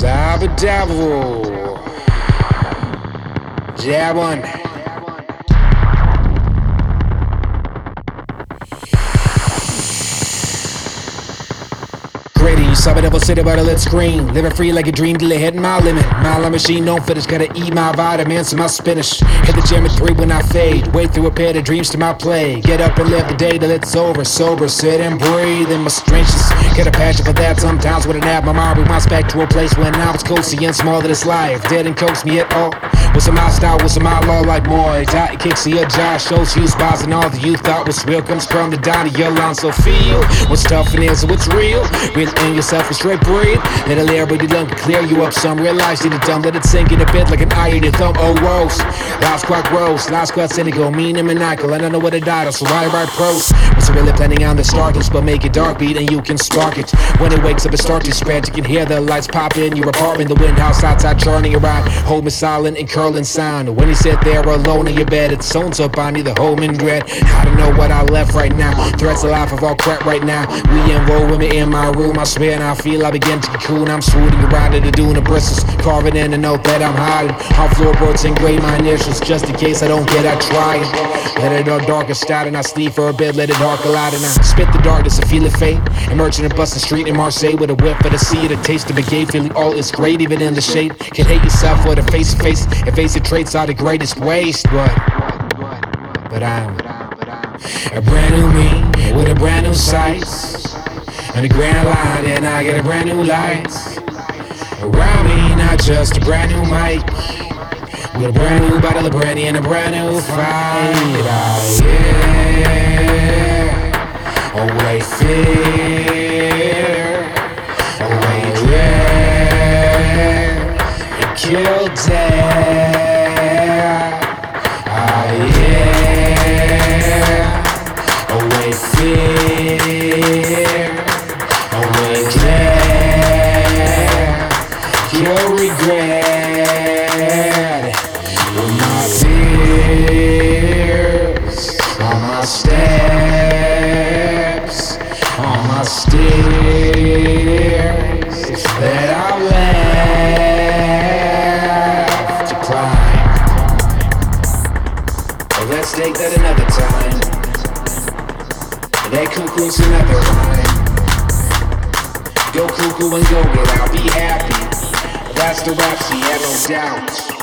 Devil. Jabun. Grady, cyber devil city by the lit screen. Living free like a dream till it hitting my limit. My line machine, no finish. Gotta eat my vitamins and my spinach. Hit the gym at three when I fade. Wait through a pair of dreams to my play. Get up and live the day till it's over. Sober, sit and breathe in my strangers. Get a passion for that sometimes with an app. My mind rewinds back to a place when I was cozy and small of this life. Dead and coax me at all. With some my style, with some my law like Moy. Dot kicks your jaw, shows you spots and all that you thought was real comes from the down of your line. So feel what's tough and is what's real. Real in yourself and straight breathe. Let it air, but you don't clear you up some. Realize you the dumb, let it sink in a bit like an eye in your thumb. Oh, rose. Last quack rose. Last quack cynical, mean and maniacal. And I know what it died, so I write prose. What's really planning on the starters, but make it dark beat and you can spark it. When it wakes up, it starts to spread. You can hear the lights pop in your apartment, the wind house outside churning around. Hold me silent and curling sound. When you sit there alone in your bed, it zones up on you, the home in dread. I don't know what I left right now. Threats of life of all crap right now. We enroll me in my room. I swear and I feel I begin to cocoon. I'm swooning around it and doing the bristles. Carving in a note that I'm hiding. On floorboards engrave my initials just in case I don't get out trying. Let it all darkest start and I sleep for a bit. Let it dark lot and I spit the darkness and feel it fade. Emerging and busting street in Marseille with a whip for the sea. The taste of a gay feeling all is great even in the shade. Can hate yourself with a face to face. And the traits are the greatest waste. But, but I'm a brand new me with a brand new size. And a grand line, and I get a brand new lights. Around me, not just a brand new mic. With a brand new bottle of brandy and a brand new fight. I yeah. Away fear. Away dread. And kill death. Kill regret. My fears. My steps. On my stairs. Another rhyme. Go cuckoo and go get out, be happy. That's the rap, see, no doubt.